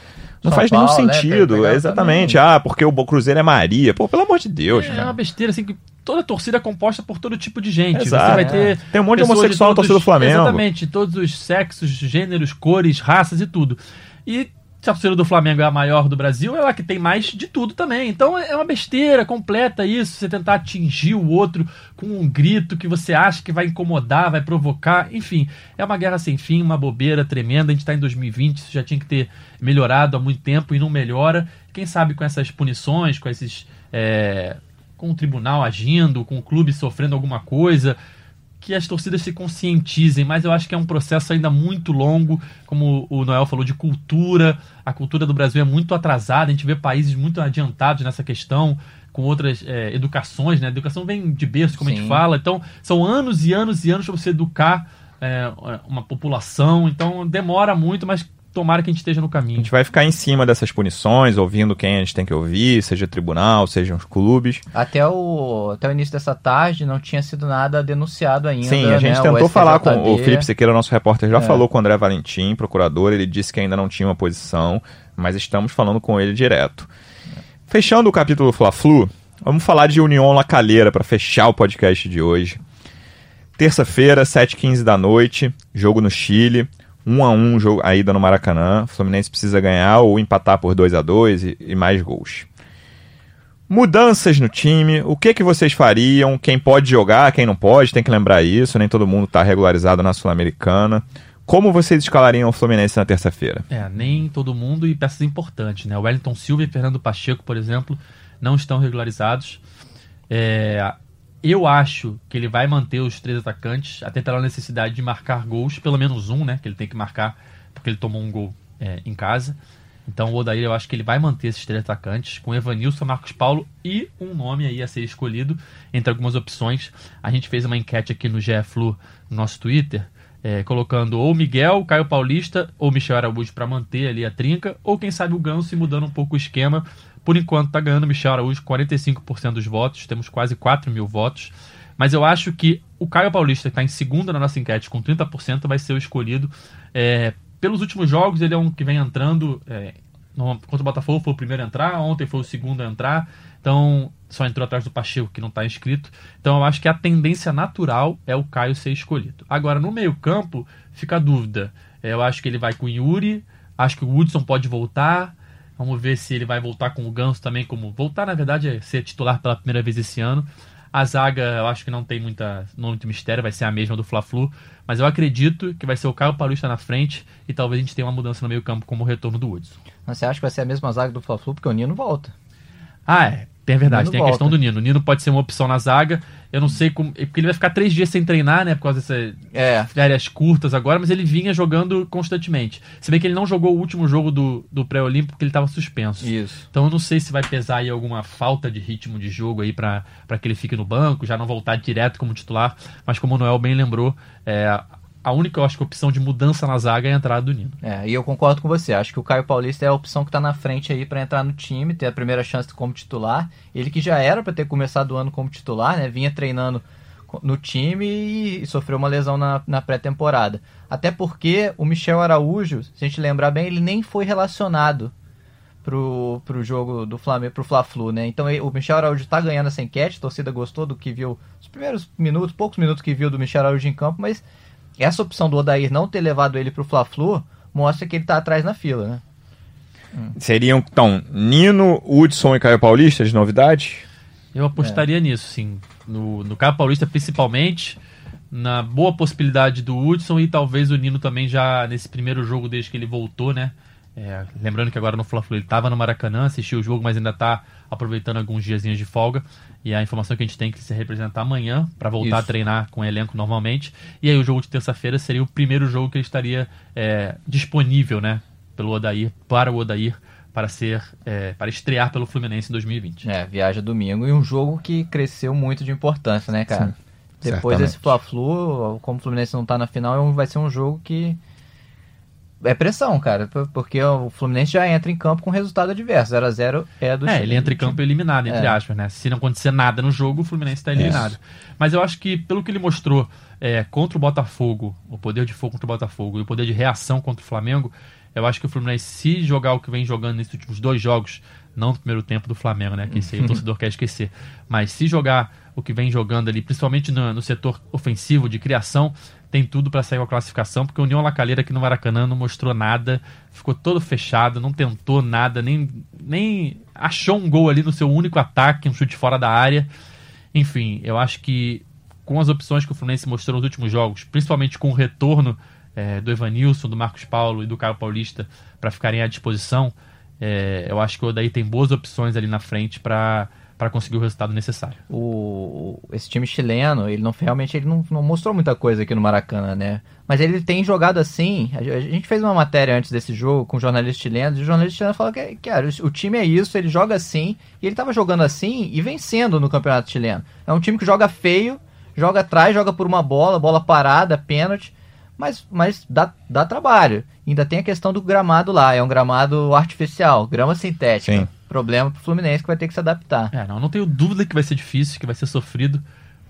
Não São faz nenhum Paulo, né, sentido. pegaram exatamente. também. Ah, porque o Cruzeiro é Maria. Pô, pelo amor de Deus, É cara. uma besteira, assim, que toda torcida é composta por todo tipo de gente. Exato. Você vai ter. Tem um monte de homossexual na torcida do Flamengo. Exatamente, todos os sexos, gêneros, cores, raças e tudo. E se a torcida do Flamengo é a maior do Brasil, é ela que tem mais de tudo também. Então é uma besteira completa isso, você tentar atingir o outro com um grito que você acha que vai incomodar, vai provocar. Enfim, é uma guerra sem fim, uma bobeira tremenda. A gente está em 2020, isso já tinha que ter melhorado há muito tempo e não melhora. Quem sabe com essas punições, com esses. é, com o tribunal agindo, com o clube sofrendo alguma coisa, que as torcidas se conscientizem, mas eu acho que é um processo ainda muito longo, como o Noel falou, de cultura. A cultura do Brasil é muito atrasada, a gente vê países muito adiantados nessa questão, com outras é, educações, né? A educação vem de berço, como a gente Sim. fala, então são anos e anos e anos para você educar é, uma população, então demora muito, mas tomara que a gente esteja no A caminho. gente vai ficar em cima dessas punições, ouvindo quem a gente tem que ouvir, seja tribunal, sejam os clubes. Até o, até o início dessa tarde não tinha sido nada denunciado ainda. Sim, a gente né? tentou falar com o. Felipe Sequeira, nosso repórter, já É. falou com o André Valentim, procurador, ele disse que ainda não tinha uma posição, mas estamos falando com ele direto. Fechando o capítulo Fla-Flu, vamos falar de União La Calheira para fechar o podcast de hoje. Terça-feira, 7h15 da noite, jogo no Chile, 1 a 1 jogo, a ida no Maracanã. O Fluminense precisa ganhar ou empatar por 2 a 2 e, e mais gols. Mudanças no time, o que que vocês fariam? Quem pode jogar, quem não pode, tem que lembrar isso, nem todo mundo está regularizado na Sul-Americana. Como vocês escalariam o Fluminense na terça-feira? É, nem todo mundo e peças importantes, né? O Wellington Silva e Fernando Pacheco, por exemplo, não estão regularizados. É, eu acho que ele vai manter os três atacantes, até pela necessidade de marcar gols, pelo menos um, né? Que ele tem que marcar, porque ele tomou um gol é, em casa. Então o Odair eu acho que ele vai manter esses três atacantes, com Evanilson, Marcos Paulo e um nome aí a ser escolhido entre algumas opções. A gente fez uma enquete aqui no GFlu, no nosso Twitter, é, colocando ou Miguel, Caio Paulista ou Michel Araújo para manter ali a trinca, ou quem sabe o Ganso mudando um pouco o esquema. Por enquanto tá ganhando Michel Araújo 45% dos votos, temos quase 4 mil votos. Mas eu acho que o Caio Paulista, que está em segunda na nossa enquete, com 30%, vai ser o escolhido. É, pelos últimos jogos, ele é um que vem entrando. É, no, contra o Botafogo foi o primeiro a entrar, ontem foi o segundo a entrar. Então, só entrou atrás do Pacheco, que não está inscrito. Então, eu acho que a tendência natural é o Caio ser escolhido. Agora, no meio-campo, fica a dúvida. É, eu acho que ele vai com o Yuri, acho que o Woodson pode voltar. Vamos ver se ele vai voltar com o Ganso também, como voltar, na verdade, é ser titular pela primeira vez esse ano. A zaga, eu acho que não tem muita, não muito mistério, vai ser a mesma do Fla-Flu, mas eu acredito que vai ser o Caio Paulista na frente e talvez a gente tenha uma mudança no meio-campo como o retorno do Woodson. Mas você acha que vai ser a mesma zaga do Fla-Flu porque o Nino volta? Ah, é. Tem verdade, Nino tem a volta. questão do Nino. O Nino pode ser uma opção na zaga. Eu não sei como. Porque ele vai ficar três dias sem treinar, né? Por causa dessas É. férias curtas agora, mas ele vinha jogando constantemente. Se bem que ele não jogou o último jogo do, do pré-olímpico porque ele estava suspenso. Isso. Então eu não sei se vai pesar aí alguma falta de ritmo de jogo aí para que ele fique no banco, já não voltar direto como titular. Mas como o Noel bem lembrou, é, a única, eu acho opção de mudança na zaga é a entrada do Nino. É, e eu concordo com você. Acho que o Caio Paulista é a opção que está na frente aí para entrar no time, ter a primeira chance como titular. Ele que já era para ter começado o ano como titular, né? Vinha treinando no time e, sofreu uma lesão na, na pré-temporada. Até porque o Michel Araújo, se a gente lembrar bem, ele nem foi relacionado pro, pro jogo do Flamengo, pro Fla-Flu, né? Então o Michel Araújo tá ganhando essa enquete, a torcida gostou do que viu, os primeiros minutos, poucos minutos que viu do Michel Araújo em campo, mas essa opção do Odair não ter levado ele pro Fla-Flu mostra que ele tá atrás na fila, né? Seriam, então, Nino, Hudson e Caio Paulista de novidade? Eu apostaria nisso, sim. No, no Caio Paulista, principalmente, na boa possibilidade do Hudson e talvez o Nino também já nesse primeiro jogo desde que ele voltou, né? É, lembrando que agora no Fla-Flu ele estava no Maracanã, assistiu o jogo, mas ainda está aproveitando alguns diazinhos de folga. E a informação que a gente tem é que ele se representar amanhã para voltar Isso. a treinar com o elenco normalmente. E aí o jogo de terça-feira seria o primeiro jogo que ele estaria é, disponível, né? Pelo Odair, para o Odair, para ser, é, para estrear pelo Fluminense em 2020. É, viaja domingo e um jogo que cresceu muito de importância, né, cara? Depois certamente. desse Fla-Flu, como o Fluminense não tá na final, é um- vai ser um jogo que é pressão, cara, porque o Fluminense já entra em campo com resultado adverso. 0 a 0 é do É, time- ele entra em campo eliminado, entre É. aspas, né? Se não acontecer nada no jogo, o Fluminense está eliminado. Mas eu acho que, pelo que ele mostrou é, contra o Botafogo, o poder de fogo contra o Botafogo e o poder de reação contra o Flamengo, eu acho que o Fluminense, se jogar o que vem jogando nesses últimos dois jogos, não no primeiro tempo do Flamengo, né? Que isso aí o torcedor quer esquecer. Mas se jogar o que vem jogando ali, principalmente no, no setor ofensivo de criação, tem tudo para sair com a classificação, porque o União Lacalheira aqui no Maracanã não mostrou nada, ficou todo fechado, não tentou nada, nem, nem achou um gol ali no seu único ataque, um chute fora da área. Enfim, eu acho que com as opções que o Fluminense mostrou nos últimos jogos, principalmente com o retorno eh, do Evanilson, do Marcos Paulo e do Caio Paulista para ficarem à disposição, eh, eu acho que o Odaí tem boas opções ali na frente para conseguir o resultado necessário. o, esse time chileno, ele não realmente ele não, não mostrou muita coisa aqui no Maracanã, né? Mas ele tem jogado assim. A, a gente fez uma matéria antes desse jogo com jornalistas chilenos, e o jornalista chileno falou que, cara, o, o time é isso, ele joga assim, e ele tava jogando assim e vencendo no campeonato chileno. É um time que joga feio, joga atrás, joga por uma bola, bola parada, pênalti, mas, mas dá, dá trabalho. Ainda tem a questão do gramado lá, é um gramado artificial, grama sintética. Sim. Problema pro Fluminense que vai ter que se adaptar. É, não, não tenho dúvida que vai ser difícil, que vai ser sofrido,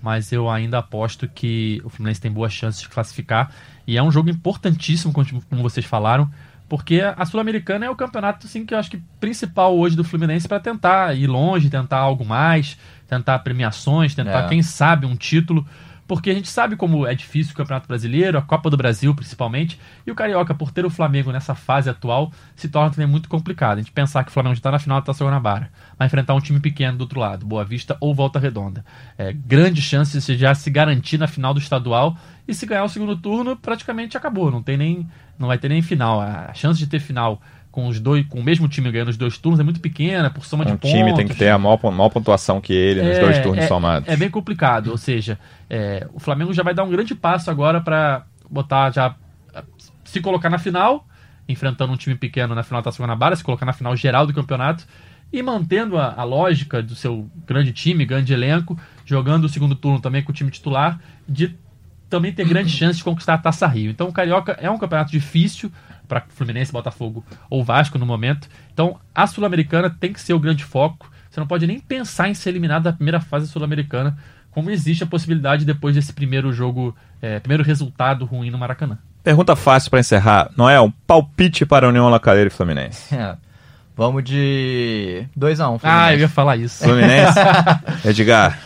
mas eu ainda aposto que o Fluminense tem boas chances de classificar. E é um jogo importantíssimo, como como vocês falaram, porque a Sul-Americana é o campeonato assim, que eu acho que principal hoje do Fluminense para tentar ir longe, tentar algo mais, tentar premiações, tentar, É. quem sabe, um título. Porque a gente sabe como é difícil o Campeonato Brasileiro, a Copa do Brasil principalmente, e o Carioca, por ter o Flamengo nessa fase atual, se torna também muito complicado. A gente pensar que o Flamengo está na final da Taça Guanabara, vai enfrentar um time pequeno do outro lado, Boa Vista ou Volta Redonda. É, grande chance de já se garantir na final do estadual, e se ganhar o segundo turno, praticamente acabou, não, tem nem, não vai ter nem final. A chance de ter final com os dois, com o mesmo time ganhando os dois turnos é muito pequena, por soma de Um pontos. time tem que ter a maior, maior pontuação que ele nos É, dois turnos é- somados. É bem complicado, ou seja, é, o Flamengo já vai dar um grande passo agora para botar já se colocar na final enfrentando um time pequeno na final da Taça Guanabara, se colocar na final geral do campeonato e mantendo a, a lógica do seu grande time, grande elenco, jogando o segundo turno também com o time titular, de também ter grande chance de conquistar a Taça Rio. Então o Carioca é um campeonato difícil para Fluminense, Botafogo ou Vasco no momento. Então a Sul-Americana tem que ser o grande foco. Você não pode nem pensar em ser eliminado da primeira fase sul-americana, como existe a possibilidade depois desse primeiro jogo, é, primeiro resultado ruim no Maracanã. Pergunta fácil para encerrar. Noel, palpite para a União Lacaleira e Fluminense. *laughs* É. Vamos de 2x1. Ah, eu ia falar isso. Fluminense? *laughs* Edgar.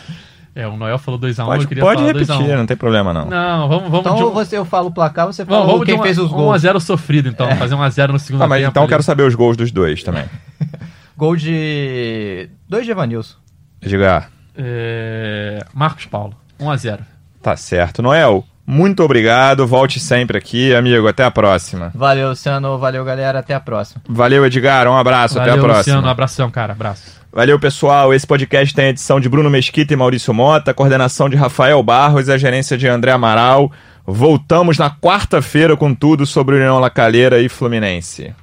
É, o Noel falou 2x1, Pode, eu queria pode falar repetir, 2x1. não tem problema não. Não, vamos, vamos Então de um- você, eu falo o placar, você fala Vamos, quem um, fez os um gols. a 0 sofrido, então. Fazer 1x0 no segundo Ah, mas tempo. então eu ali. quero saber os gols dos dois também. *laughs* Gol de... Dois de Evanilson. Edgar. É, Marcos Paulo, 1x0. Tá certo. Noel, muito obrigado. Volte sempre aqui, amigo. Até a próxima. Valeu, Luciano. Valeu, galera. Até a próxima. Valeu, Edgar. Um abraço. Valeu, até a próxima. Luciano. Abração, cara. Abraço. Valeu, pessoal. Esse podcast tem a edição de Bruno Mesquita e Maurício Mota, coordenação de Rafael Barros e a gerência de André Amaral. Voltamos na quarta-feira com tudo sobre União Lacalheira e Fluminense.